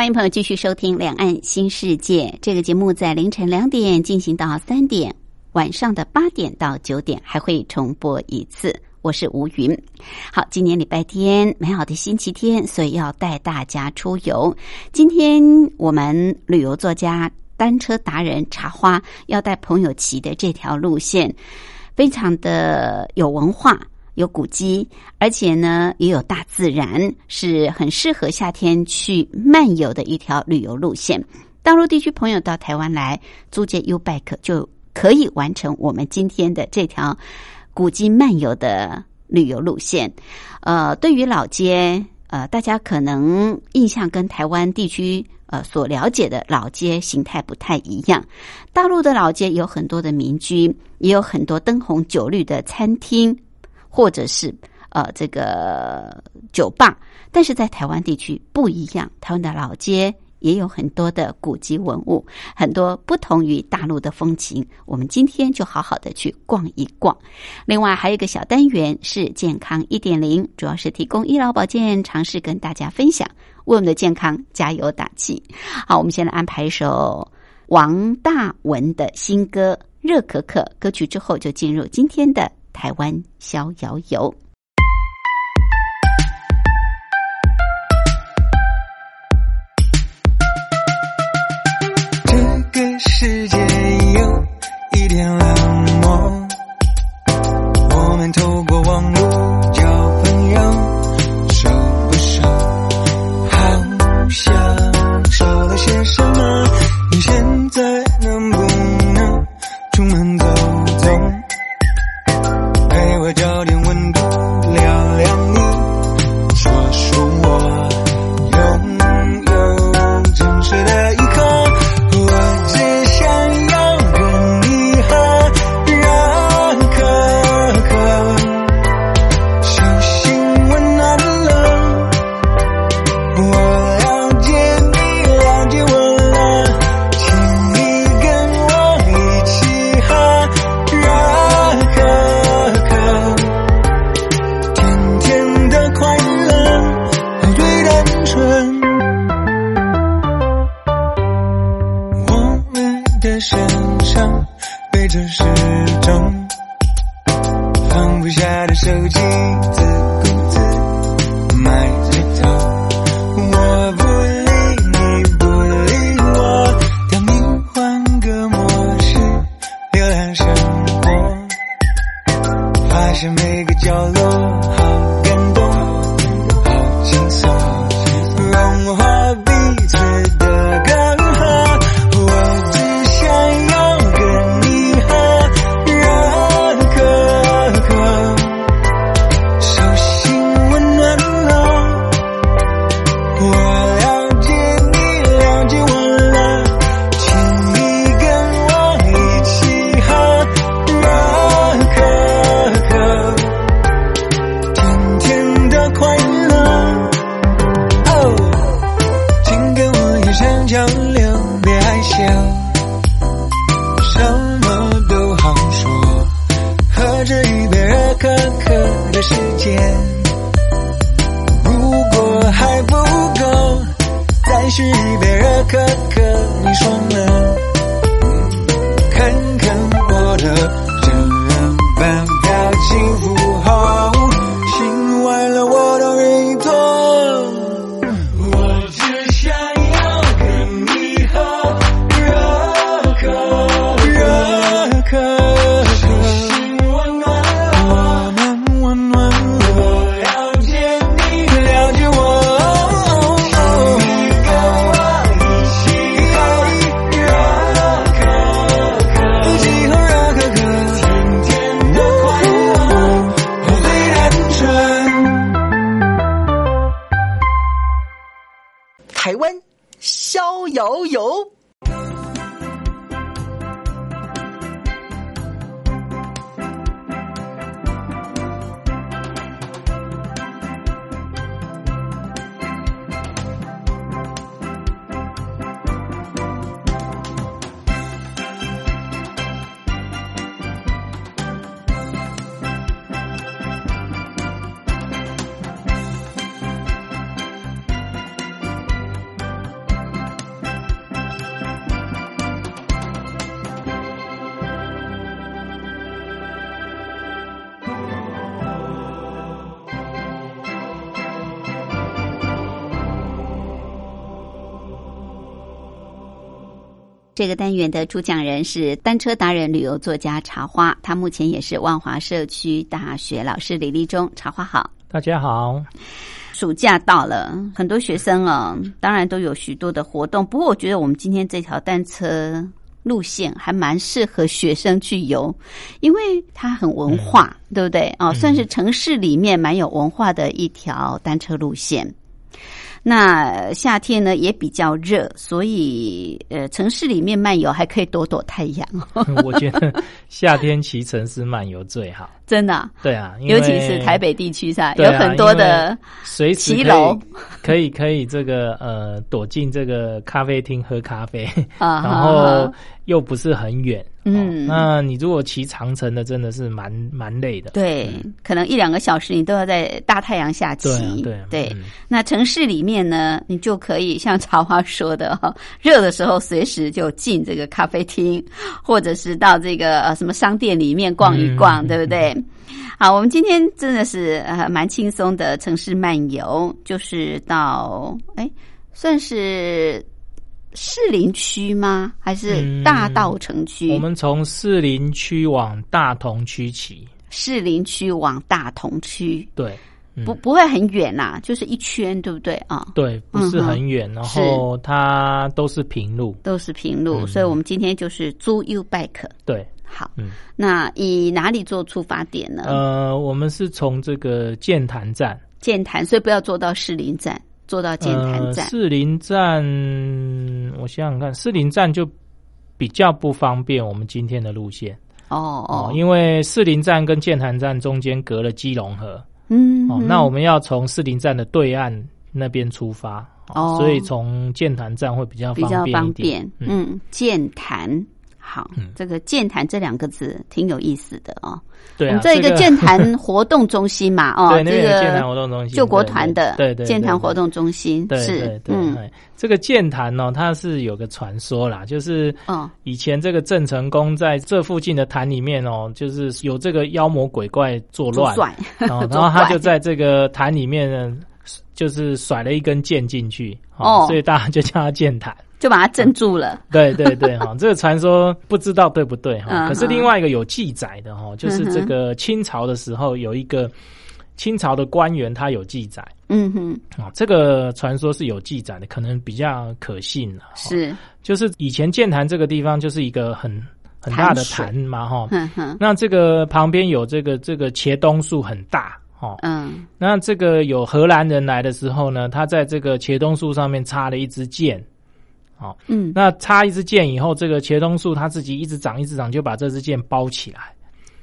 欢迎朋友继续收听《两岸新世界》这个节目，在凌晨两点进行到三点，晚上的八点到九点还会重播一次。我是吴云。好，今年礼拜天，美好的星期天，所以要带大家出游。今天我们旅游作家、单车达人茶花要带朋友骑的这条路线，非常的有文化。有古迹，而且呢也有大自然，是很适合夏天去漫游的一条旅游路线。大陆地区朋友到台湾来租借 U Bike 就可以完成我们今天的这条古迹漫游的旅游路线。呃，对于老街，呃，大家可能印象跟台湾地区呃所了解的老街形态不太一样。大陆的老街有很多的民居，也有很多灯红酒绿的餐厅。或者是呃这个酒吧，但是在台湾地区不一样，台湾的老街也有很多的古迹文物，很多不同于大陆的风情。我们今天就好好的去逛一逛。另外还有一个小单元是健康一点零，主要是提供医疗保健尝试跟大家分享，为我们的健康加油打气。好，我们先来安排一首王大文的新歌《热可可》歌曲之后，就进入今天的。台湾逍遥游，这个单元的主讲人是单车达人、旅游作家茶花，他目前也是万华社区大学老师李立忠。茶花好，大家好。暑假到了，很多学生啊，当然都有许多的活动。不过，我觉得我们今天这条单车路线还蛮适合学生去游，因为它很文化，对不对？哦，算是城市里面蛮有文化的一条单车路线。那夏天呢也比较热，所以呃，城市里面漫游还可以躲躲太阳。我觉得夏天骑城市漫游最好，真的。对啊，尤其是台北地区上有很多的随骑楼，可以可以这个呃躲进这个咖啡厅喝咖啡，然后又不是很远。嗯，那你如果骑长城的，真的是蛮蛮累的。对，可能一两个小时你都要在大太阳下骑。对对，那城市里面呢，你就可以像曹花说的哈，热的时候随时就进这个咖啡厅，或者是到这个呃什么商店里面逛一逛，对不对？好，我们今天真的是呃蛮轻松的城市漫游，就是到哎算是。士林区吗？还是大道城区？我们从士林区往大同区骑。士林区往大同区，对，不不会很远呐，就是一圈，对不对啊？对，不是很远，然后它都是平路，都是平路，所以我们今天就是租 U bike。对，好，那以哪里做出发点呢？呃，我们是从这个建潭站，建潭，所以不要坐到士林站。坐到建潭站，士林站，我想想看，士林站就比较不方便。我们今天的路线。哦哦，因为士林站跟建潭站中间隔了基隆河，嗯，哦，那我们要从士林站的对岸那边出发，哦，所以从建潭站会比较比较方便。嗯，建潭。好，这个健谈这两个字挺有意思的哦。对，我们这一个健谈活动中心嘛，哦，这个健谈活动中心，救国团的，对对，健谈活动中心是，嗯，这个健谈呢，它是有个传说啦，就是嗯，以前这个郑成功在这附近的潭里面哦，就是有这个妖魔鬼怪作乱，然后他就在这个潭里面呢，就是甩了一根剑进去，哦，所以大家就叫他剑潭。就把它镇住了。对对对，哈，这个传说不知道对不对哈？可是另外一个有记载的哈，就是这个清朝的时候有一个清朝的官员，他有记载。嗯哼，啊，这个传说是有记载的，可能比较可信了。是，就是以前建潭这个地方就是一个很很大的潭嘛，哈。那这个旁边有这个这个茄冬树很大，哦。嗯。那这个有荷兰人来的时候呢，他在这个茄冬树上面插了一支箭。好，嗯，那插一支箭以后，这个茄冬树它自己一直长，一直长，就把这支箭包起来。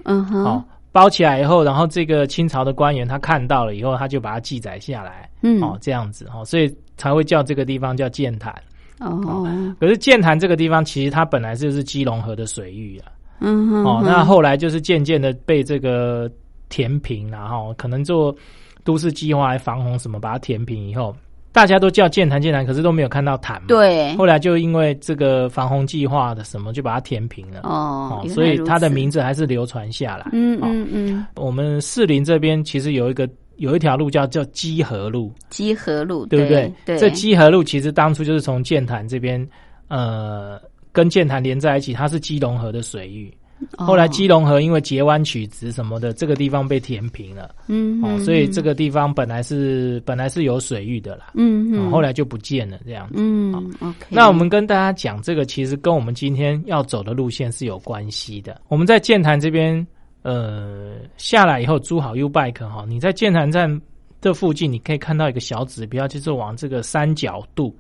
嗯哼，好，包起来以后，然后这个清朝的官员他看到了以后，他就把它记载下来。嗯，哦，这样子，哦，所以才会叫这个地方叫剑潭。哦，可是剑潭这个地方其实它本来就是基隆河的水域啊。嗯哼，哦，那后来就是渐渐的被这个填平，然后可能做都市计划来防洪什么，把它填平以后。大家都叫建潭建潭，可是都没有看到潭。对，后来就因为这个防洪计划的什么，就把它填平了。哦，所以它的名字还是流传下来。嗯嗯嗯。我们士林这边其实有一个有一条路叫叫基河路。基河路，对不对？对。这基河路其实当初就是从建潭这边，呃，跟建潭连在一起，它是基隆河的水域。后来基隆河因为截弯曲直什么的，这个地方被填平了，嗯，哦，所以这个地方本来是本来是有水域的啦，嗯嗯，后来就不见了这样子，嗯，OK。那我们跟大家讲这个，其实跟我们今天要走的路线是有关系的。我们在建潭这边，呃，下来以后租好 U bike 哈，你在建潭站这附近，你可以看到一个小指标，就是往这个三角度。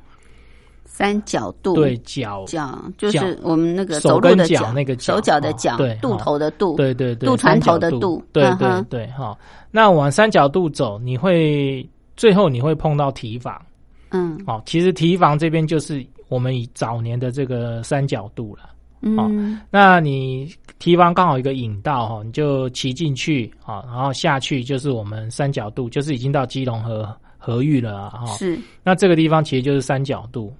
三角度。对角。角就是我们那个手跟脚那个手脚的脚，对渡头的渡，对对对，渡船头的渡，对对对，哈。那往三角度走，你会最后你会碰到提防，嗯，好，其实提防这边就是我们以早年的这个三角度了，嗯，那你提防刚好一个引道哈，你就骑进去啊，然后下去就是我们三角度，就是已经到基隆河河域了哈，是，那这个地方其实就是三角度。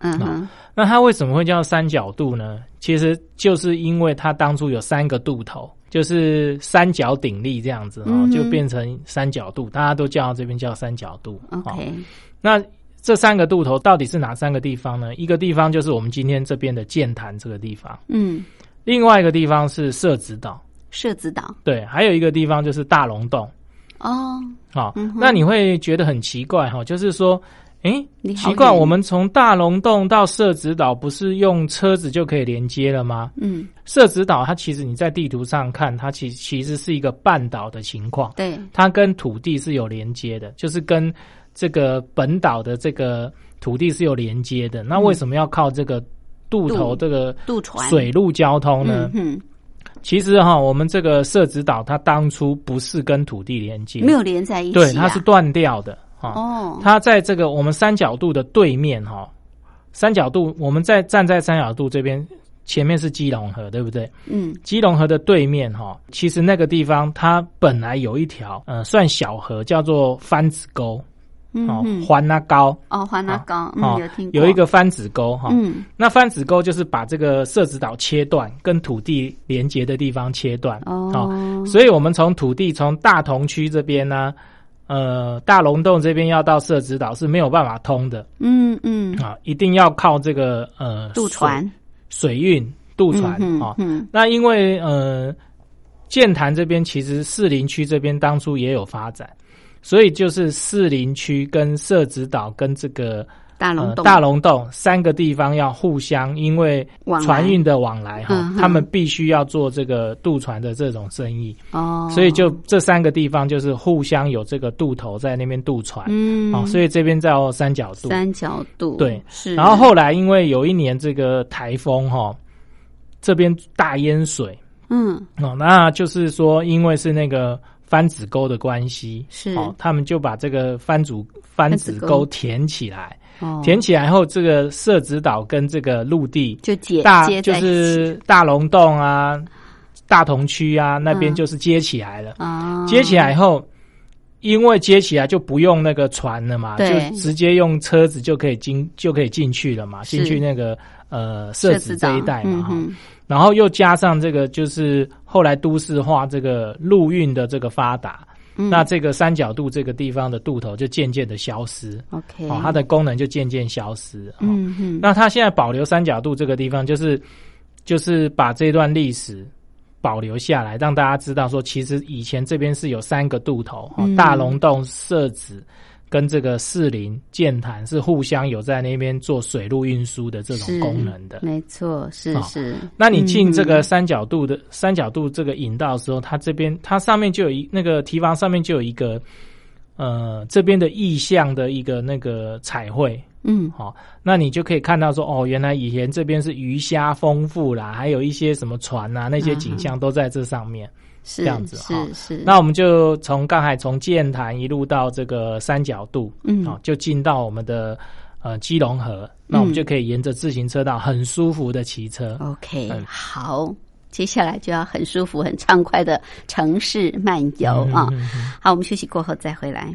嗯哼，那它为什么会叫三角度呢？其实就是因为它当初有三个渡头，就是三角鼎立这样子哦，就变成三角渡，大家都叫这边叫三角度。OK，那这三个渡头到底是哪三个地方呢？一个地方就是我们今天这边的剑潭这个地方，嗯，另外一个地方是社子岛，社子岛，对，还有一个地方就是大龙洞。哦，好，那你会觉得很奇怪哈，就是说，哎，奇怪，我们从大龙洞到社子岛不是用车子就可以连接了吗？嗯，社子岛它其实你在地图上看，它其其实是一个半岛的情况，对，它跟土地是有连接的，就是跟这个本岛的这个土地是有连接的。那为什么要靠这个渡头这个渡船水路交通呢？嗯。其实哈，我们这个社子岛它当初不是跟土地连接，没有连在一起，对，它是断掉的哈。哦，它在这个我们三角度的对面哈，三角度我们在站在三角度这边，前面是基隆河，对不对？嗯，基隆河的对面哈，其实那个地方它本来有一条呃算小河，叫做番子沟。哦，环那高。哦，环那高，嗯，有听有一个番子沟哈，嗯，那番子沟就是把这个社子岛切断，跟土地连接的地方切断哦，所以我们从土地从大同区这边呢，呃，大龙洞这边要到社子岛是没有办法通的，嗯嗯，啊，一定要靠这个呃渡船。水运渡船啊，那因为呃剑潭这边其实士林区这边当初也有发展。所以就是士林区跟社子岛跟这个大龙洞。大龙洞三个地方要互相，因为船运的往来哈，他们必须要做这个渡船的这种生意。哦，所以就这三个地方就是互相有这个渡头在那边渡船，嗯，哦，所以这边叫三角渡，三角渡对。是。然后后来因为有一年这个台风哈，这边大淹水，嗯，哦，那就是说因为是那个。番子沟的关系是。哦，他们就把这个番主番子沟填起来，哦，填起来后，这个社子岛跟这个陆地就接大就是大龙洞啊、大同区啊那边就是接起来了。啊，接起来后，因为接起来就不用那个船了嘛，就直接用车子就可以进就可以进去了嘛，进去那个呃社子这一带嘛哈。然后又加上这个，就是后来都市化，这个陆运的这个发达，那这个三角度这个地方的渡头就渐渐的消失。OK，哦，它的功能就渐渐消失。嗯嗯。那它现在保留三角度这个地方，就是就是把这段历史保留下来，让大家知道说，其实以前这边是有三个渡头，大龙洞、社子。跟这个士林建潭是互相有在那边做水路运输的这种功能的，没错，是是。那你进这个三角度的三角度这个引道的时候，它这边它上面就有一那个堤防上面就有一个呃这边的意象的一个那个彩绘，嗯，好，那你就可以看到说哦，原来以前这边是鱼虾丰富啦，还有一些什么船啊那些景象都在这上面。是这样子哈，是是。那我们就从刚才从剑潭一路到这个三角渡，嗯，好，就进到我们的呃基隆河，那我们就可以沿着自行车道很舒服的骑车。OK，好，接下来就要很舒服、很畅快的城市漫游啊。好，我们休息过后再回来。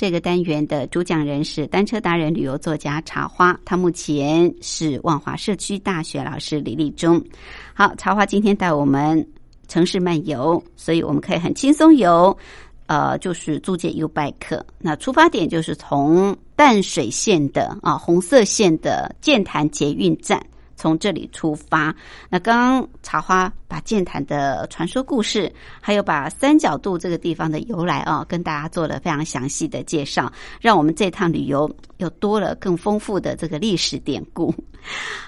这个单元的主讲人是单车达人、旅游作家茶花，他目前是万华社区大学老师李立忠。好，茶花今天带我们城市漫游，所以我们可以很轻松游。呃，就是租借 U bike，那出发点就是从淡水线的啊红色线的建潭捷运站。从这里出发，那刚刚茶花把剑潭的传说故事，还有把三角渡这个地方的由来啊，跟大家做了非常详细的介绍，让我们这趟旅游又多了更丰富的这个历史典故。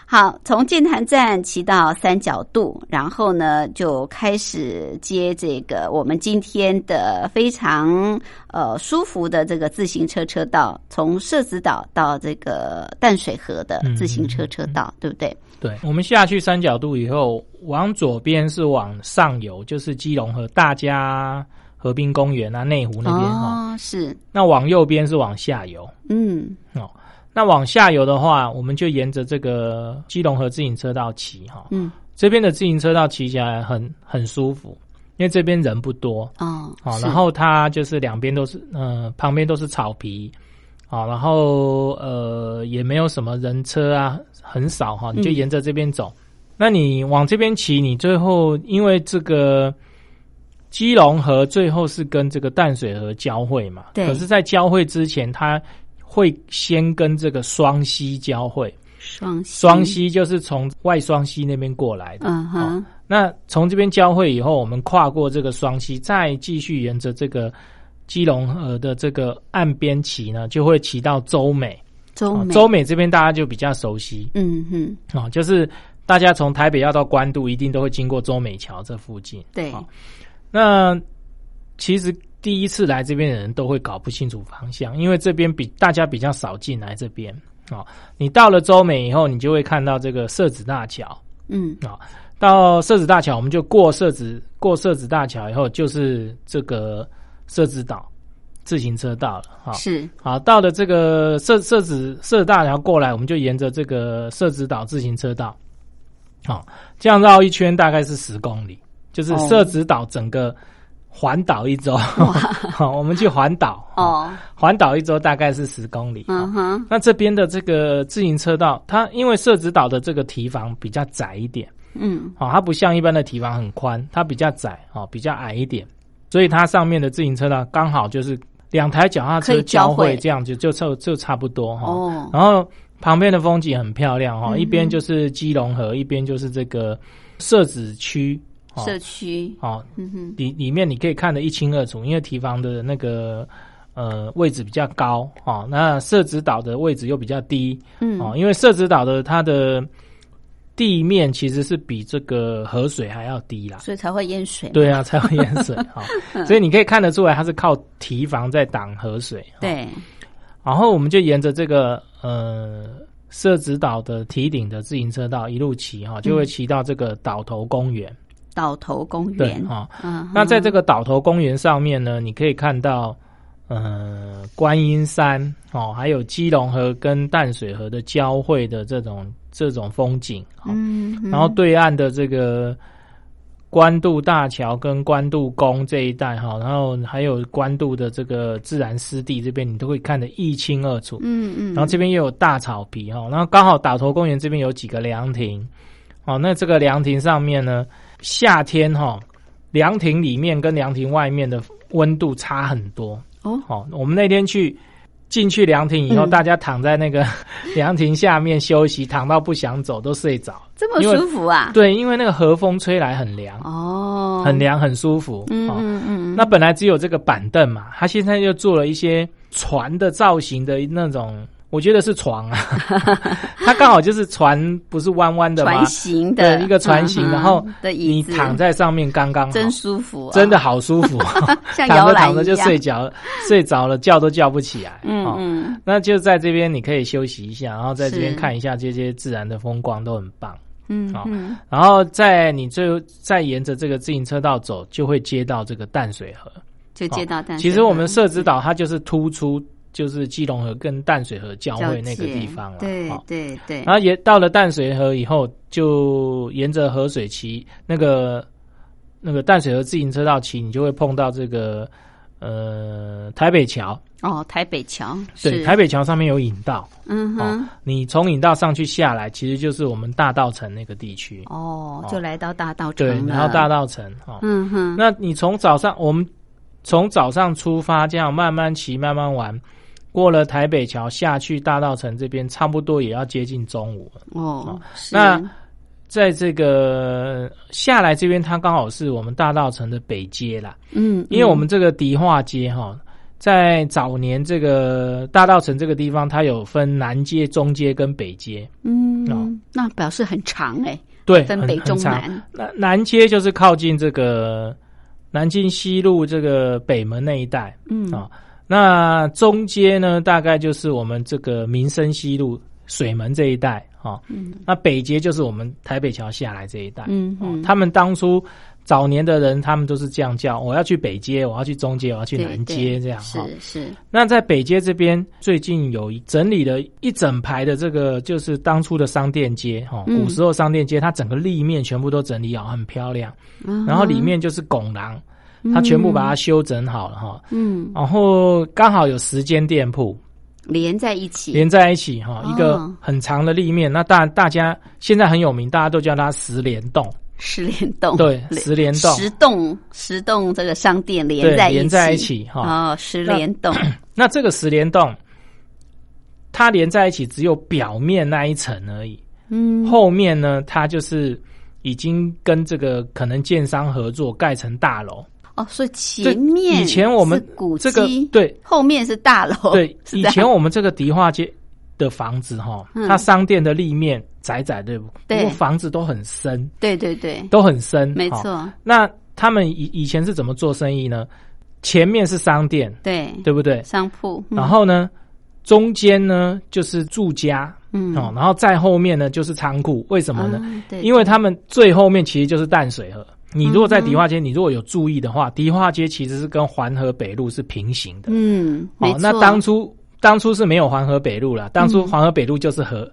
好，从剑潭站骑到三角渡，然后呢就开始接这个我们今天的非常呃舒服的这个自行车车道，从社子岛到这个淡水河的自行车车道，对不对？对，我们下去三角渡以后，往左边是往上游，就是基隆和大家河滨公园啊、内湖那边哈。是。那往右边是往下游。嗯。哦，那往下游的话，我们就沿着这个基隆河自行车道骑哈。嗯。这边的自行车道骑起来很很舒服，因为这边人不多。哦。好，然后它就是两边都是，嗯，旁边都是草皮。好，然后呃也没有什么人车啊，很少哈，你就沿着这边走。那你往这边骑，你最后因为这个基隆河最后是跟这个淡水河交汇嘛？对。可是，在交汇之前，它会先跟这个双溪交汇。双双溪就是从外双溪那边过来的。嗯哼。那从这边交汇以后，我们跨过这个双溪，再继续沿着这个。基隆河的这个岸边骑呢，就会骑到洲美。洲美，洲美这边大家就比较熟悉。嗯哼，啊，就是大家从台北要到关渡，一定都会经过洲美桥这附近。对，那其实第一次来这边的人都会搞不清楚方向，因为这边比大家比较少进来这边。啊，你到了洲美以后，你就会看到这个社子大桥。嗯，啊，到社子大桥，我们就过社子过社子大桥以后，就是这个。社子岛自行车道了，哈，是。好，到了这个社社子社大桥过来，我们就沿着这个社子岛自行车道，好，这样绕一圈大概是十公里，就是社子岛整个环岛一周，好，我们去环岛哦，环岛一周大概是十公里，嗯哼，那这边的这个自行车道，它因为社子岛的这个堤防比较窄一点，嗯，好，它不像一般的堤防很宽，它比较窄，哦，比较矮一点。所以它上面的自行车道刚好就是两台脚踏车交汇，这样就就就就差不多哈。哦。然后旁边的风景很漂亮哈，一边就是基隆河，一边就是这个社子区社区。哦，嗯哼。里里面你可以看得一清二楚，因为提防的那个呃位置比较高哦，那社子岛的位置又比较低。嗯。哦，因为社子岛的它的。地面其实是比这个河水还要低啦，所以才会淹水。对啊，才会淹水 哈。所以你可以看得出来，它是靠堤防在挡河水。对。然后我们就沿着这个呃社子岛的堤顶的自行车道一路骑哈，就会骑到这个岛头公园。岛头公园哈，那在这个岛头公园上面呢，你可以看到呃观音山哦，还有基隆河跟淡水河的交汇的这种。这种风景，嗯，然后对岸的这个关渡大桥跟关渡宫这一带哈，然后还有关渡的这个自然湿地这边，你都会看得一清二楚，嗯嗯，然后这边又有大草皮哈，然后刚好打头公园这边有几个凉亭，哦，那这个凉亭上面呢，夏天哈，凉亭里面跟凉亭外面的温度差很多。哦，好，我们那天去。进去凉亭以后，大家躺在那个 凉亭下面休息，躺到不想走，都睡着，这么舒服啊？对，因为那个和风吹来很凉哦，很凉，很舒服。嗯嗯嗯。那本来只有这个板凳嘛，他现在又做了一些船的造型的那种我觉得是床啊，它刚好就是船，不是弯弯的吗？船型的。一个船型，然后你躺在上面刚刚好，真舒服，真的好舒服，像躺着躺着就睡着，睡着了叫都叫不起来。嗯嗯，那就在这边你可以休息一下，然后在这边看一下这些自然的风光都很棒。嗯，好，然后在你最再沿着这个自行车道走，就会接到这个淡水河，就接到淡水。其实我们社子岛它就是突出。就是基隆河跟淡水河交汇那个地方了，对对对。然后也到了淡水河以后，就沿着河水骑那个那个淡水河自行车道骑，你就会碰到这个呃台北桥。哦，台北桥。对，台北桥上面有引道。嗯哼。你从引道上去下来，其实就是我们大道城那个地区。哦，就来到大道城对，然后大道城。哦，嗯哼。那你从早上我们从早上出发，这样慢慢骑，慢慢玩。过了台北桥下去大道城这边，差不多也要接近中午了。哦，那在这个下来这边，它刚好是我们大道城的北街啦。嗯，因为我们这个迪化街哈，在早年这个大道城这个地方，它有分南街、中街跟北街。嗯，哦，那表示很长哎。对，分北中南。那南街就是靠近这个南京西路这个北门那一带。嗯啊。那中街呢，大概就是我们这个民生西路水门这一带啊。嗯。那北街就是我们台北桥下来这一带。嗯嗯。他们当初早年的人，他们都是这样叫：我要去北街，我要去中街，我要去南街，这样哈。是是。那在北街这边，最近有整理了一整排的这个，就是当初的商店街哈。古时候商店街，它整个立面全部都整理好，很漂亮。嗯。然后里面就是拱廊。他全部把它修整好了哈，嗯，然后刚好有十间店铺连在一起，连在一起哈，一个很长的立面。那大大家现在很有名，大家都叫它十联动。十联动对，十联动十栋十栋这个商店连在连在一起哈。哦，十联动。那这个十联动，它连在一起只有表面那一层而已。嗯，后面呢，它就是已经跟这个可能建商合作盖成大楼。哦，所以前面以前我们古这个对，后面是大楼。对，以前我们这个迪化街的房子哈，它商店的立面窄窄，对不？对，房子都很深。对对对，都很深，没错。那他们以以前是怎么做生意呢？前面是商店，对，对不对？商铺。然后呢，中间呢就是住家，嗯，哦，然后再后面呢就是仓库。为什么呢？对，因为他们最后面其实就是淡水河。你如果在迪化街，你如果有注意的话，迪化街其实是跟环河北路是平行的。嗯，哦，那当初当初是没有环河北路了，当初环河北路就是河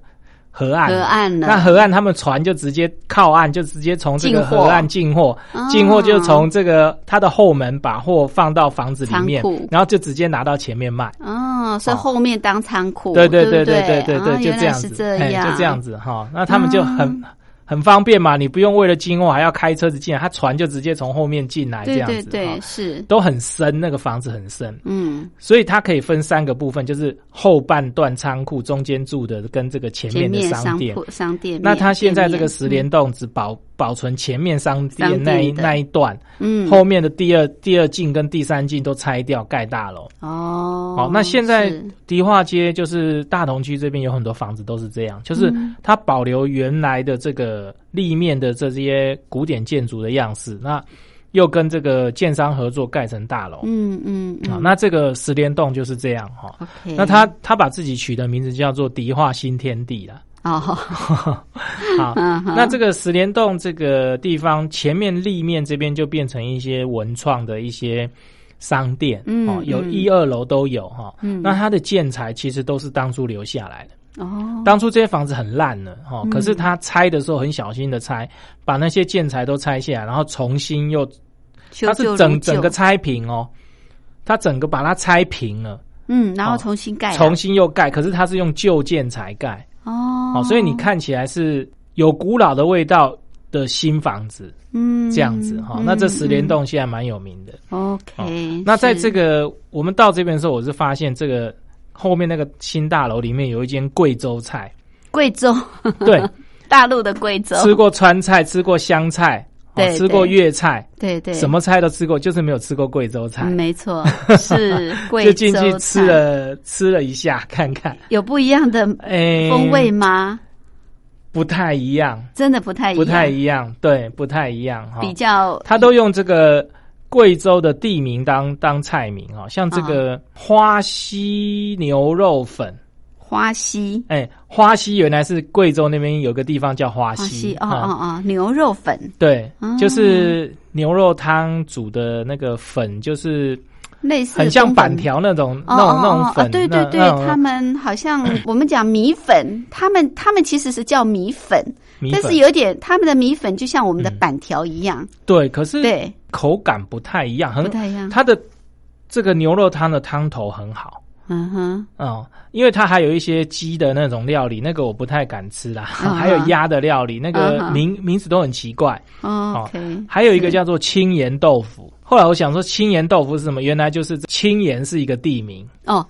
河岸。河岸那河岸他们船就直接靠岸，就直接从这个河岸进货，进货就从这个它的后门把货放到房子里面，然后就直接拿到前面卖。哦，所以后面当仓库。对对对对对对对，就这样子，就这样子哈。那他们就很。很方便嘛，你不用为了进货还要开车子进来，他船就直接从后面进来，这样子，对对是。都很深，那个房子很深，嗯，所以它可以分三个部分，就是后半段仓库，中间住的跟这个前面的商店，商店。那它现在这个十联栋只保保存前面商店那一那一段，嗯，后面的第二第二进跟第三进都拆掉盖大楼。哦，好，那现在迪化街就是大同区这边有很多房子都是这样，就是它保留原来的这个。立面的这些古典建筑的样式，那又跟这个建商合作盖成大楼，嗯嗯，啊，那这个十联栋就是这样哈。那他他把自己取的名字叫做迪化新天地了。哦，好，那这个石联洞这个地方前面立面这边就变成一些文创的一些商店，哦，有一二楼都有哈。那它的建材其实都是当初留下来的。哦，当初这些房子很烂了哈，可是他拆的时候很小心的拆，把那些建材都拆下来，然后重新又，他是整整个拆平哦，他整个把它拆平了，嗯，然后重新盖，重新又盖，可是它是用旧建材盖哦，所以你看起来是有古老的味道的新房子，嗯，这样子哈，那这十联洞现在蛮有名的，OK，那在这个我们到这边的时候，我是发现这个。后面那个新大楼里面有一间贵州菜，贵州。对。大陆的贵州，吃过川菜，吃过湘菜，对，吃过粤菜，对对，什么菜都吃过，就是没有吃过贵州菜。没错，是贵州就进去吃了吃了一下，看看。有不一样的风味吗？不太一样，真的不太一样，不太一样，对，不太一样哈。比较，他都用这个贵州的地名当当菜名哈，像这个花溪牛肉粉。花溪，哎，花溪原来是贵州那边有个地方叫花溪，哦哦哦，牛肉粉，对，就是牛肉汤煮的那个粉，就是类似很像板条那种那种那种粉，对对对，他们好像 我们讲米粉，他们他们其实是叫米粉，但是有点他们的米粉就像我们的板条一样，对，可是对。口感不太一样，很不太一样，它的这个牛肉汤的汤头很好。嗯哼，哦，因为它还有一些鸡的那种料理，那个我不太敢吃啦。还有鸭的料理，那个名名字都很奇怪。哦，还有一个叫做青盐豆腐。后来我想说，青盐豆腐是什么？原来就是青盐是一个地名。哦，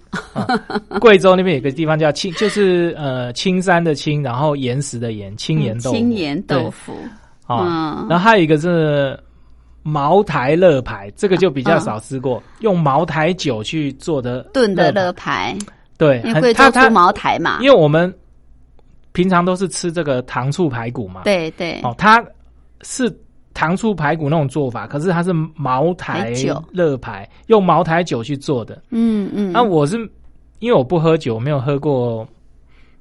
贵州那边有个地方叫青，就是呃青山的青，然后岩石的岩，青盐豆腐。青盐豆腐。啊，然后还有一个是。茅台乐牌，这个就比较少吃过，用茅台酒去做的炖的乐牌，对，因为贵州出茅台嘛。因为我们平常都是吃这个糖醋排骨嘛，对对。哦，它是糖醋排骨那种做法，可是它是茅台乐牌，用茅台酒去做的。嗯嗯。那我是因为我不喝酒，没有喝过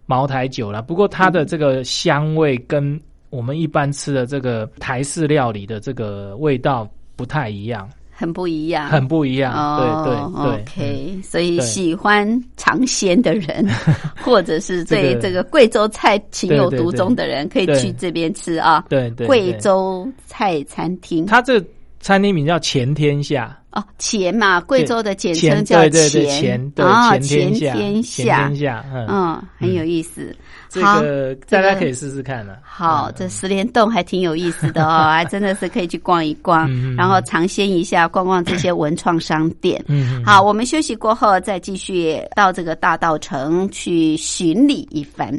茅台酒啦。不过它的这个香味跟。我们一般吃的这个台式料理的这个味道不太一样，很不一样，很不一样。对对对，OK。所以喜欢尝鲜的人，或者是对这个贵州菜情有独钟的人，可以去这边吃啊。对对，贵州菜餐厅，它这餐厅名叫前天下。哦，钱嘛，贵州的简称叫钱，啊，钱天下，天下，嗯，很有意思。这个大家可以试试看了。好，这十连洞还挺有意思的哦，还真的是可以去逛一逛，然后尝鲜一下，逛逛这些文创商店。嗯，好，我们休息过后再继续到这个大道城去巡礼一番。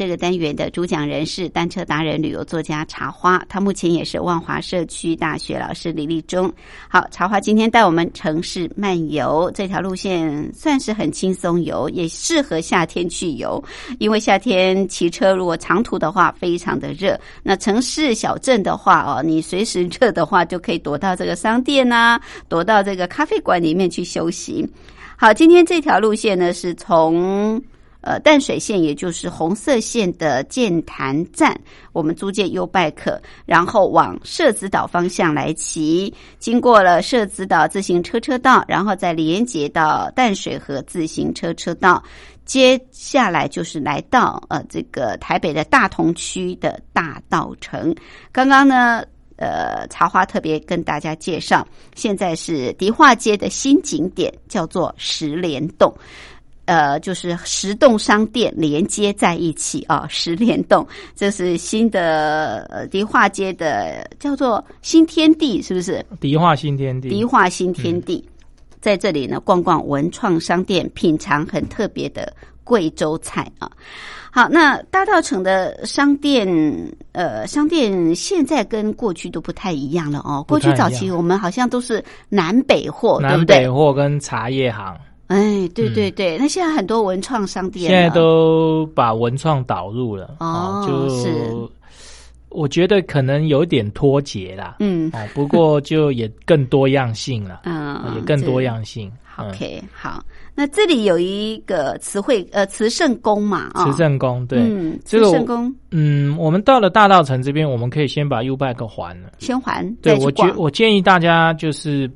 这个单元的主讲人是单车达人、旅游作家茶花，他目前也是万华社区大学老师李立忠。好，茶花今天带我们城市漫游这条路线算是很轻松游，也适合夏天去游，因为夏天骑车如果长途的话非常的热。那城市小镇的话哦，你随时 热的话就可以躲到这个商店啊，躲到这个咖啡馆里面去休息。好，今天这条路线呢是从。呃，淡水线也就是红色线的剑潭站，我们租借 U bike，然后往社子岛方向来骑，经过了社子岛自行车车道，然后再连接到淡水河自行车车道，接下来就是来到呃这个台北的大同区的大道城。刚刚呢，呃，茶花特别跟大家介绍，现在是迪化街的新景点，叫做石联洞。呃，就是十栋商店连接在一起啊，十联动，这是新的呃迪化街的叫做新天地，是不是？迪化新天地，迪化新天地，在这里呢，逛逛文创商店，品尝很特别的贵州菜啊。好，那大道城的商店，呃，商店现在跟过去都不太一样了哦。过去早期我们好像都是南北货，对不对？南北货跟茶叶行。哎，对对对，那现在很多文创商店，现在都把文创导入了哦，就是。我觉得可能有点脱节啦，嗯，哦，不过就也更多样性了，嗯，也更多样性。OK，好，那这里有一个词汇，呃，慈圣宫嘛，慈圣宫，对，慈圣宫，嗯，我们到了大道城这边，我们可以先把 U bike 还了，先还，对我觉我建议大家就是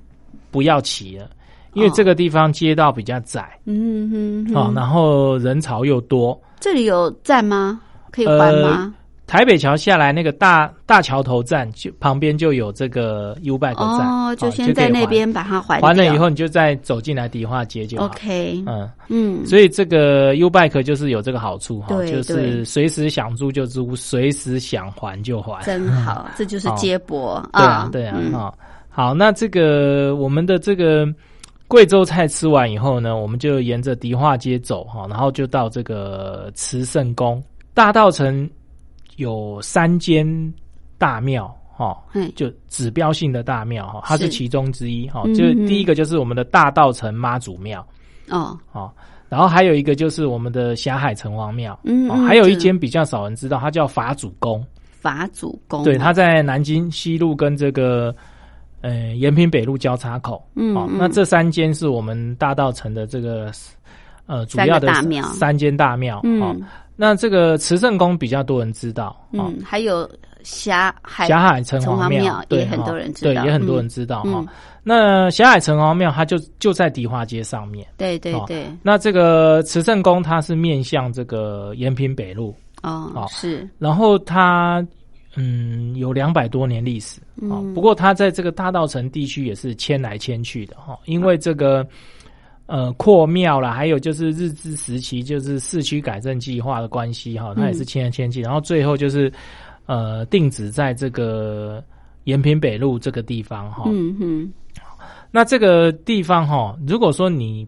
不要骑了。因为这个地方街道比较窄，嗯哼，哦，然后人潮又多。这里有站吗？可以还吗？台北桥下来那个大大桥头站，就旁边就有这个 U bike 站，哦，就先在那边把它还。还了以后，你就再走进来迪化街就 OK。嗯嗯，所以这个 U bike 就是有这个好处哈，就是随时想租就租，随时想还就还，真好，这就是接驳啊，对啊，哈，好，那这个我们的这个。贵州菜吃完以后呢，我们就沿着迪化街走哈，然后就到这个慈圣宫大道城有三间大庙哈，就指标性的大庙哈，它是其中之一哈。就第一个就是我们的大道城妈祖庙哦，好，然后还有一个就是我们的霞海城隍庙，嗯，还有一间比较少人知道，它叫法主宫。法主宫，对，它在南京西路跟这个。呃，延平北路交叉口，嗯，哦，那这三间是我们大道城的这个呃主要的三间大庙，嗯，那这个慈圣宫比较多人知道，嗯，还有霞海霞海城隍庙也很多人知道，对，也很多人知道哈。那霞海城隍庙它就就在迪化街上面，对对对。那这个慈圣宫它是面向这个延平北路，哦，是，然后它。嗯，有两百多年历史啊。不过它在这个大道城地区也是迁来迁去的哈。因为这个呃扩庙啦，还有就是日治时期就是市区改正计划的关系哈，它也是迁来迁去。然后最后就是呃定址在这个延平北路这个地方哈。嗯哼。那这个地方哈，如果说你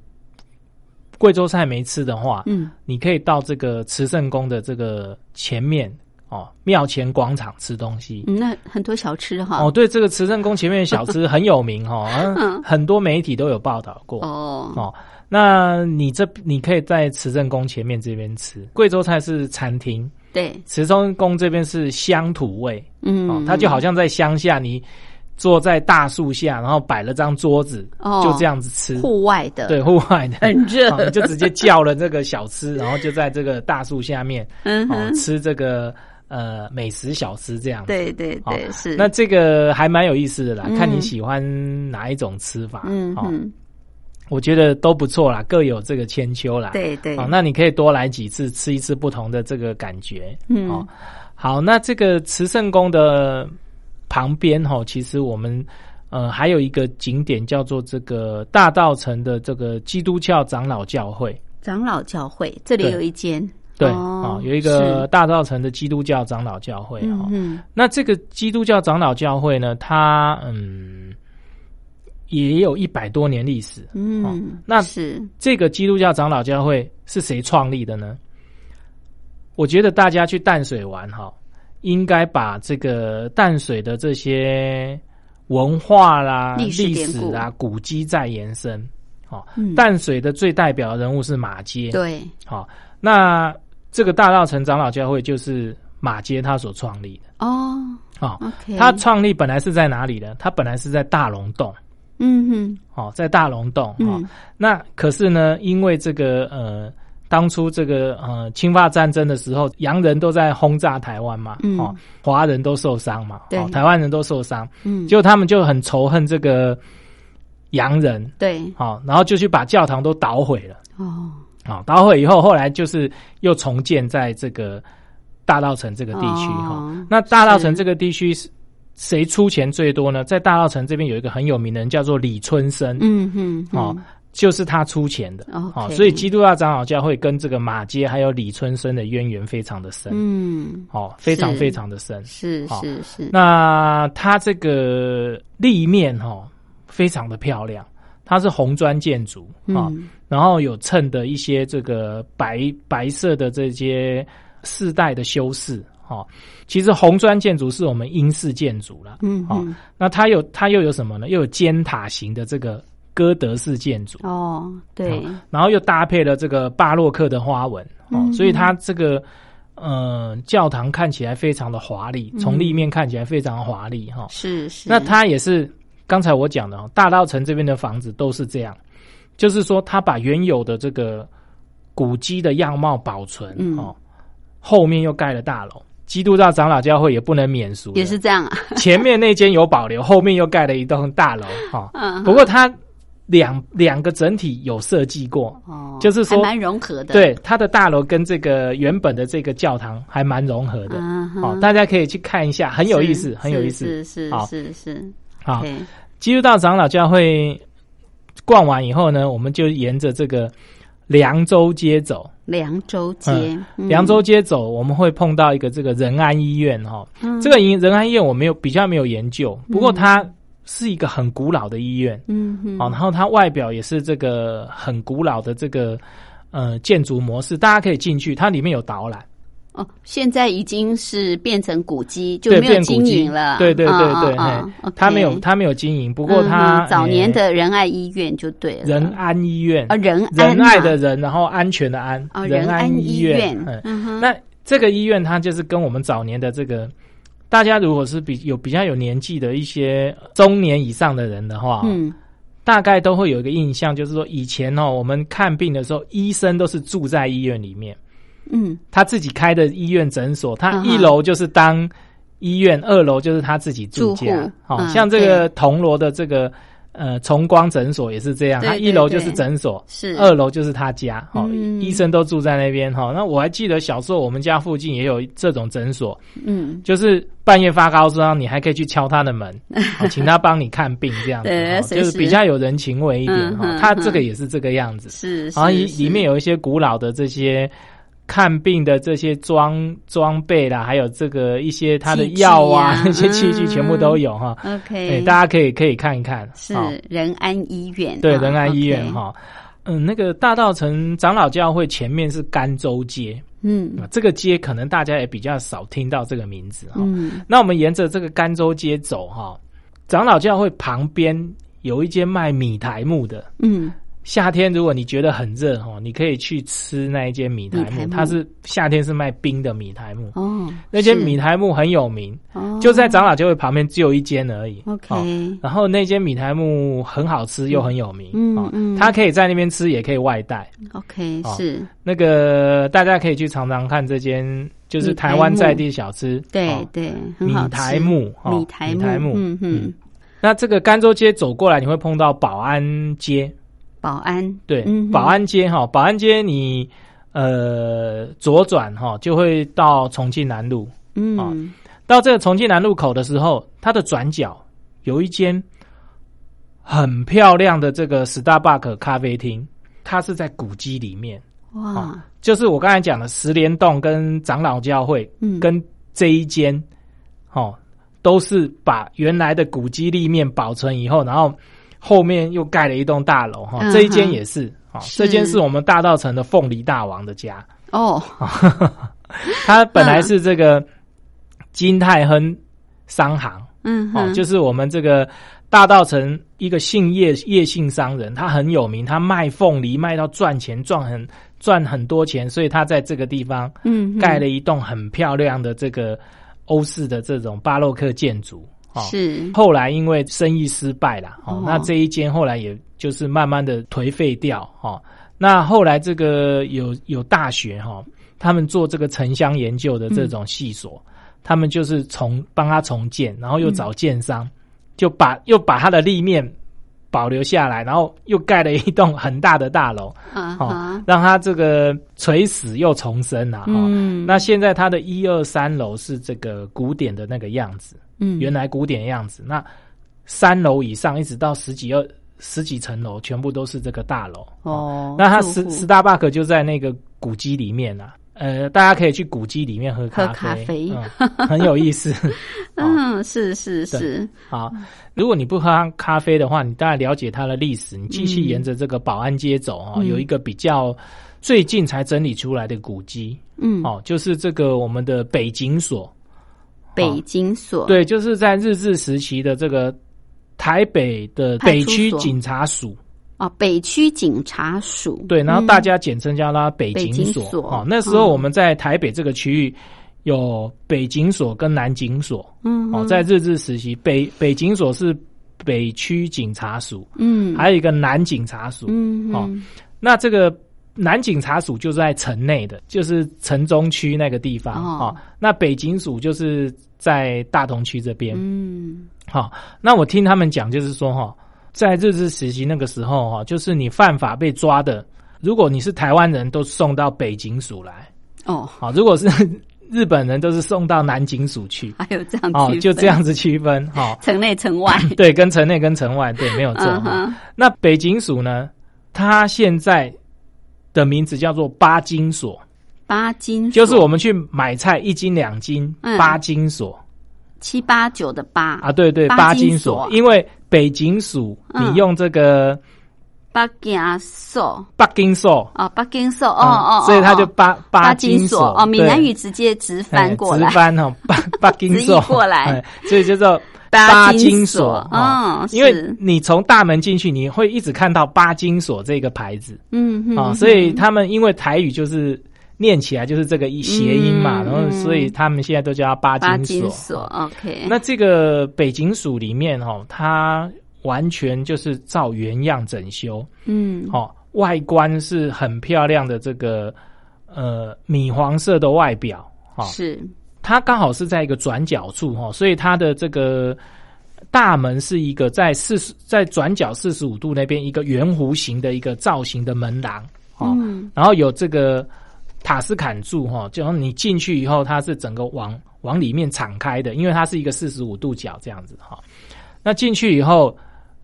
贵州菜没吃的话，嗯，你可以到这个慈圣宫的这个前面。哦，庙前广场吃东西，那很多小吃哈。哦，对，这个慈圣宫前面的小吃很有名哈，很多媒体都有报道过。哦。哦，那你这你可以在慈圣宫前面这边吃，贵州菜是餐厅，对，慈圣宫这边是乡土味，嗯，哦，它就好像在乡下，你坐在大树下，然后摆了张桌子，哦，就这样子吃，户外的，对，户外的，很热，就直接叫了这个小吃，然后就在这个大树下面，嗯，哦，吃这个。呃，美食小吃这样子，对对对，是。那这个还蛮有意思的啦，看你喜欢哪一种吃法。嗯嗯。我觉得都不错啦，各有这个千秋啦。对对，哦，那你可以多来几次，吃一次不同的这个感觉。嗯，哦，好，那这个慈圣宫的旁边哈，其实我们呃还有一个景点叫做这个大道城的这个基督教长老教会。长老教会这里有一间，对啊，有一个大道城的基督教长老教会哈。嗯，那这个基督教长老教会呢，它嗯。也有一百多年历史，嗯，那是这个基督教长老教会是谁创立的呢？我觉得大家去淡水玩哈，应该把这个淡水的这些文化啦、历史啊、古迹再延伸。好，淡水的最代表人物是马街，对，好，那这个大道城长老教会就是马街他所创立的。哦。好，他创立本来是在哪里呢？他本来是在大龙洞。嗯哼，哦，在大龙洞哈，那可是呢，因为这个呃，当初这个呃，侵华战争的时候，洋人都在轰炸台湾嘛，哦，华人都受伤嘛，对，台湾人都受伤，嗯，就他们就很仇恨这个洋人，对，好，然后就去把教堂都捣毁了，哦，好，捣毁以后，后来就是又重建在这个大稻城这个地区哈，那大稻城这个地区是。谁出钱最多呢？在大稻城这边有一个很有名的人，叫做李春生。嗯哼，哦，就是他出钱的。哦，所以基督教长老教会跟这个马街还有李春生的渊源非常的深。嗯，哦，非常非常的深。是是是。那他这个立面哈，非常的漂亮，它是红砖建筑啊，然后有衬的一些这个白白色的这些世代的修饰。哦，其实红砖建筑是我们英式建筑了，嗯，好，那它有它又有什么呢？又有尖塔型的这个哥德式建筑，哦，对，然后又搭配了这个巴洛克的花纹，哦，所以它这个呃教堂看起来非常的华丽，从立面看起来非常华丽，哈，是是，那它也是刚才我讲的，大道城这边的房子都是这样，就是说他把原有的这个古迹的样貌保存，哦，后面又盖了大楼。基督教长老教会也不能免俗，也是这样啊。前面那间有保留，后面又盖了一栋大楼，哈。嗯。不过它两两个整体有设计过，哦，就是说蛮融合的。对，它的大楼跟这个原本的这个教堂还蛮融合的，哦，大家可以去看一下，很有意思，很有意思，是是是是。好，基督教长老教会逛完以后呢，我们就沿着这个凉州街走。凉州街，凉州街走，我们会碰到一个这个仁安医院哈。这个仁仁安医院我没有比较没有研究，不过它是一个很古老的医院，嗯，哦，然后它外表也是这个很古老的这个呃建筑模式，大家可以进去，它里面有导览。哦，现在已经是变成古迹，就没有经营了。对对对对，他没有他没有经营，不过他早年的仁爱医院就对了。仁安医院啊，仁仁爱的仁，然后安全的安，仁安医院。嗯那这个医院它就是跟我们早年的这个，大家如果是比有比较有年纪的一些中年以上的人的话，嗯，大概都会有一个印象，就是说以前哦，我们看病的时候，医生都是住在医院里面。嗯，他自己开的医院诊所，他一楼就是当医院，二楼就是他自己住家。好像这个铜锣的这个呃崇光诊所也是这样，他一楼就是诊所，是二楼就是他家。好，医生都住在那边。哈，那我还记得小时候我们家附近也有这种诊所。嗯，就是半夜发高烧，你还可以去敲他的门，请他帮你看病，这样子，就是比较有人情味一点。哈，他这个也是这个样子。是，然后里面有一些古老的这些。看病的这些装装备啦，还有这个一些他的药啊，那 些器具全部都有哈。OK，大家可以可以看一看。是仁安医院，对仁安医院哈。嗯，那个大道城长老教会前面是甘州街，嗯，这个街可能大家也比较少听到这个名字哈。那我们沿着这个甘州街走哈，长老教会旁边有一间卖米苔木的，嗯。夏天如果你觉得很热哦，你可以去吃那一间米苔木，它是夏天是卖冰的米苔木哦。那间米苔木很有名，就在长老教会旁边只有一间而已。OK，然后那间米苔木很好吃又很有名，嗯嗯，它可以在那边吃，也可以外带。OK，是那个大家可以去尝尝看这间，就是台湾在地小吃。对对，米苔木，米苔木，嗯嗯。那这个甘州街走过来，你会碰到保安街。保安对，保安街哈，保安街你呃左转哈，就会到重庆南路。嗯，到这个重庆南路口的时候，它的转角有一间很漂亮的这个 Starbucks 咖啡厅，它是在古迹里面。哇，就是我刚才讲的十联洞跟长老教会，嗯，跟这一间，哦，都是把原来的古迹立面保存以后，然后。后面又盖了一栋大楼哈，这一间也是啊，这间是我们大道城的凤梨大王的家。哦。他本来是这个金泰亨商行，嗯，哦，就是我们这个大道城一个姓叶叶姓商人，他很有名，他卖凤梨卖到赚钱，赚很赚很多钱，所以他在这个地方嗯盖了一栋很漂亮的这个欧式的这种巴洛克建筑。是，后来因为生意失败了，哦，那这一间后来也就是慢慢的颓废掉，哦，那后来这个有有大学哈，他们做这个城乡研究的这种系所，他们就是重帮他重建，然后又找建商，就把又把他的立面。保留下来，然后又盖了一栋很大的大楼，哦，让他这个垂死又重生了。嗯，那现在他的一二三楼是这个古典的那个样子，嗯，原来古典的样子。那三楼以上一直到十几二十几层楼，全部都是这个大楼。哦，那它十十大巴克就在那个古迹里面啊。呃，大家可以去古迹里面喝咖啡，很有意思。嗯，是是是。好，如果你不喝咖啡的话，你大概了解它的历史，你继续沿着这个保安街走啊，有一个比较最近才整理出来的古迹，嗯，哦，就是这个我们的北警所。北京所，对，就是在日治时期的这个台北的北区警察署。啊，北区警察署对，然后大家简称叫它北警所。哦，那时候我们在台北这个区域有北警所跟南警所。嗯，哦，在日治时期，北北警所是北区警察署。嗯，还有一个南警察署。嗯，哦，那这个南警察署就在城内的，就是城中区那个地方。哦，那北警署就是在大同区这边。嗯，好，那我听他们讲，就是说哈。在日治时期那个时候哈，就是你犯法被抓的，如果你是台湾人都送到北警署来。哦，好，如果是日本人都是送到南警署去，还有这样哦，就这样子区分哈，城内城外。对，跟城内跟城外对没有错。那北警署呢，它现在的名字叫做八金锁，八金就是我们去买菜一斤两斤八金锁。七八九的八。啊，对对，八金锁，因为北京署你用这个八金锁，八金锁。啊，八金锁哦哦，所以它就八八金锁。哦，闽南语直接直翻过来，直翻哦，八八 金锁。过来，所以叫做八金锁哦，因为你从大门进去，你会一直看到八金锁这个牌子，嗯啊，所以他们因为台语就是。念起来就是这个一谐音嘛，然后所以他们现在都叫八金锁。OK，那这个北警署里面哦，它完全就是照原样整修。嗯，哦，外观是很漂亮的，这个呃米黄色的外表。哈，是它刚好是在一个转角处哈，所以它的这个大门是一个在四十在转角四十五度那边一个圆弧形的一个造型的门廊。嗯，然后有这个。塔斯坎柱哈，就你进去以后，它是整个往往里面敞开的，因为它是一个四十五度角这样子哈。那进去以后，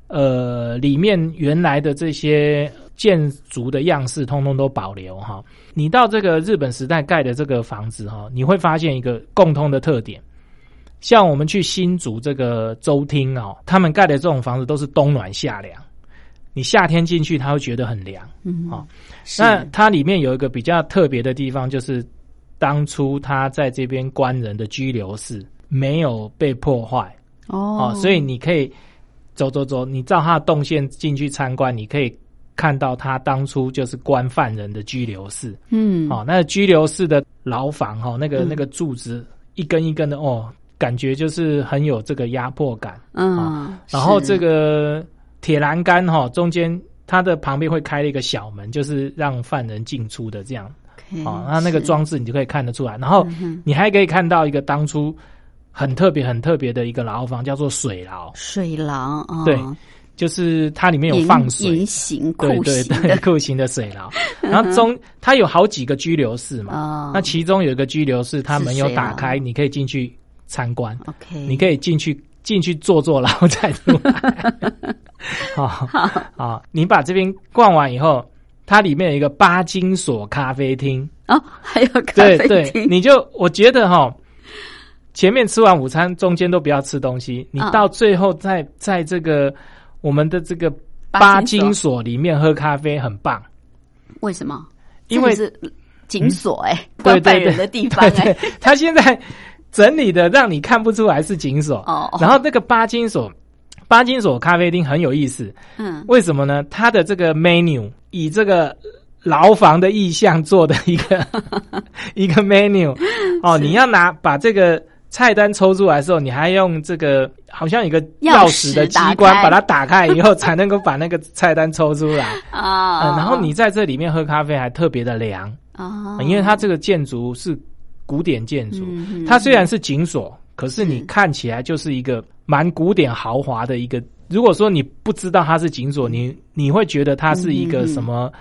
呃，里面原来的这些建筑的样式通通都保留哈。你到这个日本时代盖的这个房子哈，你会发现一个共通的特点，像我们去新竹这个周厅哦，他们盖的这种房子都是冬暖夏凉。你夏天进去，他会觉得很凉，嗯，好。那它里面有一个比较特别的地方，就是当初他在这边关人的拘留室没有被破坏，哦，所以你可以走走走，你照他的动线进去参观，你可以看到他当初就是关犯人的拘留室，嗯，哦，那拘留室的牢房哈，那个那个柱子一根一根的哦，感觉就是很有这个压迫感，嗯，然后这个。铁栏杆哈，中间它的旁边会开了一个小门，就是让犯人进出的这样。哦，那那个装置你就可以看得出来。然后你还可以看到一个当初很特别、很特别的一个牢房，叫做水牢。水牢，对，就是它里面有放水，对对对，酷刑的 水牢。然后中它有好几个拘留室嘛，那其中有一个拘留室，它门有打开，你可以进去参观。OK，你可以进去进去坐坐，然后再出来。好好，你把这边逛完以后，它里面有一个巴金索咖啡厅哦，还有咖啡厅，你就我觉得哈。前面吃完午餐，中间都不要吃东西。你到最后，在在这个我们的这个巴金所里面喝咖啡，很棒。为什么？因为是金锁哎，对对人的地方哎。他现在整理的让你看不出来是金锁哦。然后那个巴金所，巴金所咖啡厅很有意思。嗯，为什么呢？它的这个 menu 以这个牢房的意象做的一个 一个 menu 哦，你要拿把这个。菜单抽出来的时候，你还用这个好像一个钥匙的机关把它打开以后，才能够把那个菜单抽出来啊。然后你在这里面喝咖啡还特别的凉啊，因为它这个建筑是古典建筑，它虽然是紧锁，可是你看起来就是一个蛮古典豪华的一个。如果说你不知道它是紧锁，你你会觉得它是一个什么？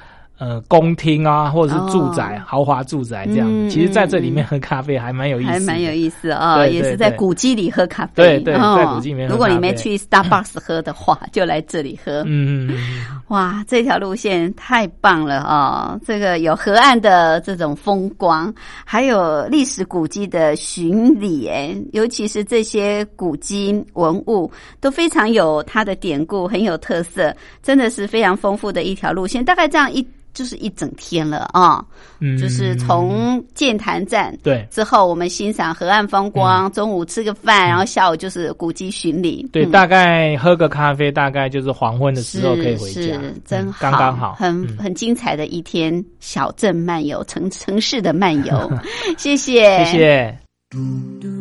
呃，宫厅啊，或者是住宅、豪华住宅这样，其实在这里面喝咖啡还蛮有意思，还蛮有意思啊，也是在古迹里喝咖啡。对对，在古迹里面。如果你没去 Starbucks 喝的话，就来这里喝。嗯嗯嗯。哇，这条路线太棒了啊！这个有河岸的这种风光，还有历史古迹的巡礼，哎，尤其是这些古迹文物都非常有它的典故，很有特色，真的是非常丰富的一条路线。大概这样一。就是一整天了啊，嗯，就是从建潭站对。之后，我们欣赏河岸风光，中午吃个饭，然后下午就是古迹巡礼，对，大概喝个咖啡，大概就是黄昏的时候可以回家，真刚刚好，很很精彩的一天，小镇漫游，城城市的漫游，谢谢，谢谢。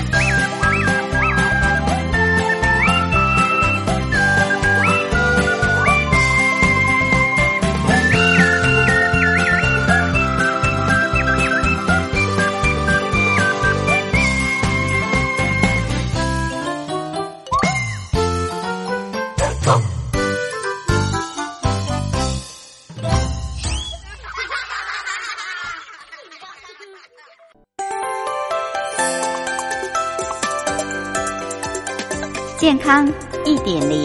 点零，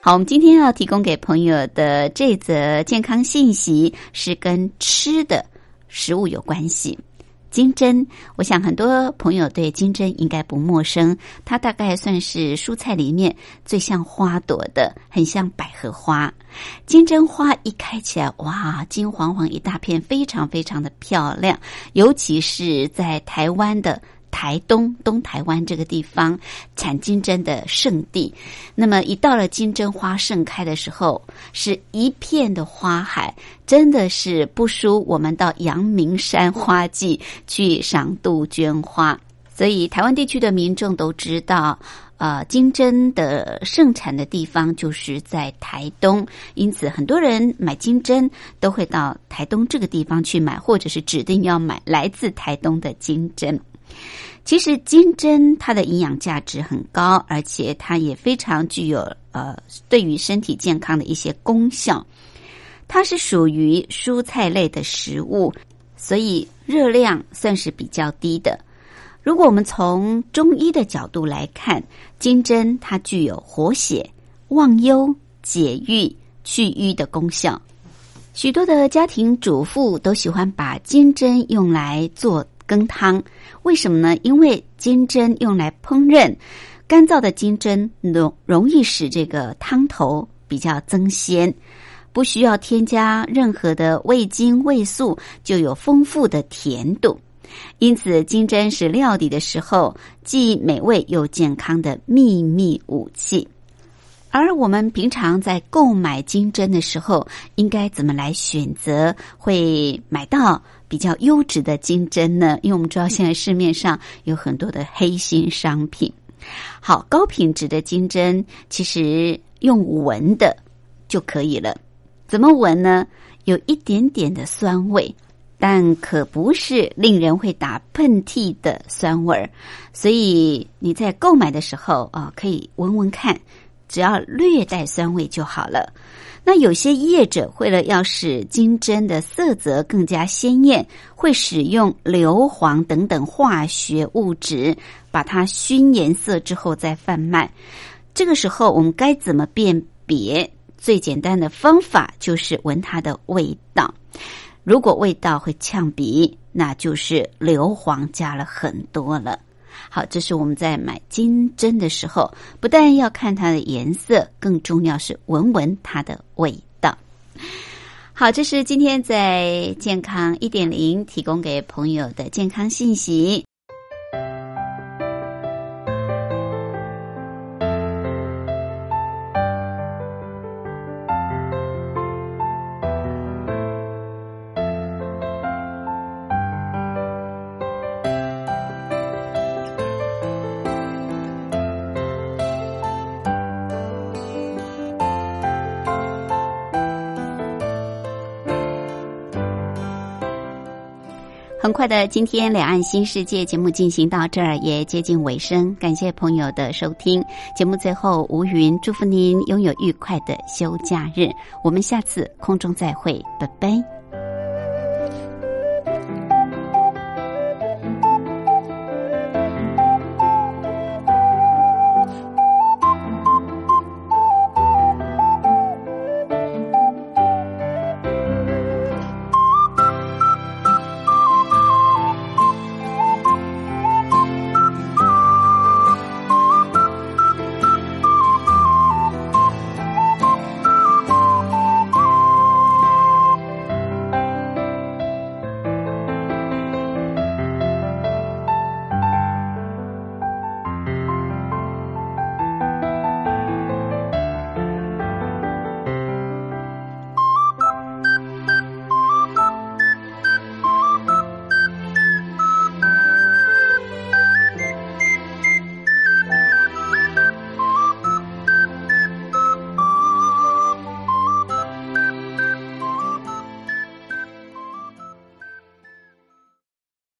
好，我们今天要提供给朋友的这则健康信息是跟吃的。食物有关系，金针，我想很多朋友对金针应该不陌生。它大概算是蔬菜里面最像花朵的，很像百合花。金针花一开起来，哇，金黄黄一大片，非常非常的漂亮，尤其是在台湾的。台东东台湾这个地方产金针的圣地，那么一到了金针花盛开的时候，是一片的花海，真的是不输我们到阳明山花季去赏杜鹃花。所以台湾地区的民众都知道，呃，金针的盛产的地方就是在台东，因此很多人买金针都会到台东这个地方去买，或者是指定要买来自台东的金针。其实金针它的营养价值很高，而且它也非常具有呃对于身体健康的一些功效。它是属于蔬菜类的食物，所以热量算是比较低的。如果我们从中医的角度来看，金针它具有活血、忘忧、解郁、去瘀的功效。许多的家庭主妇都喜欢把金针用来做。羹汤为什么呢？因为金针用来烹饪，干燥的金针容容易使这个汤头比较增鲜，不需要添加任何的味精味素，就有丰富的甜度。因此，金针是料理的时候既美味又健康的秘密武器。而我们平常在购买金针的时候，应该怎么来选择会买到比较优质的金针呢？因为我们知道现在市面上有很多的黑心商品。好，高品质的金针其实用闻的就可以了。怎么闻呢？有一点点的酸味，但可不是令人会打喷嚏的酸味儿。所以你在购买的时候啊，可以闻闻看。只要略带酸味就好了。那有些业者为了要使金针的色泽更加鲜艳，会使用硫磺等等化学物质把它熏颜色之后再贩卖。这个时候我们该怎么辨别？最简单的方法就是闻它的味道。如果味道会呛鼻，那就是硫磺加了很多了。好，这是我们在买金针的时候，不但要看它的颜色，更重要是闻闻它的味道。好，这是今天在健康一点零提供给朋友的健康信息。快的，今天两岸新世界节目进行到这儿也接近尾声，感谢朋友的收听。节目最后，吴云祝福您拥有愉快的休假日。我们下次空中再会，拜拜。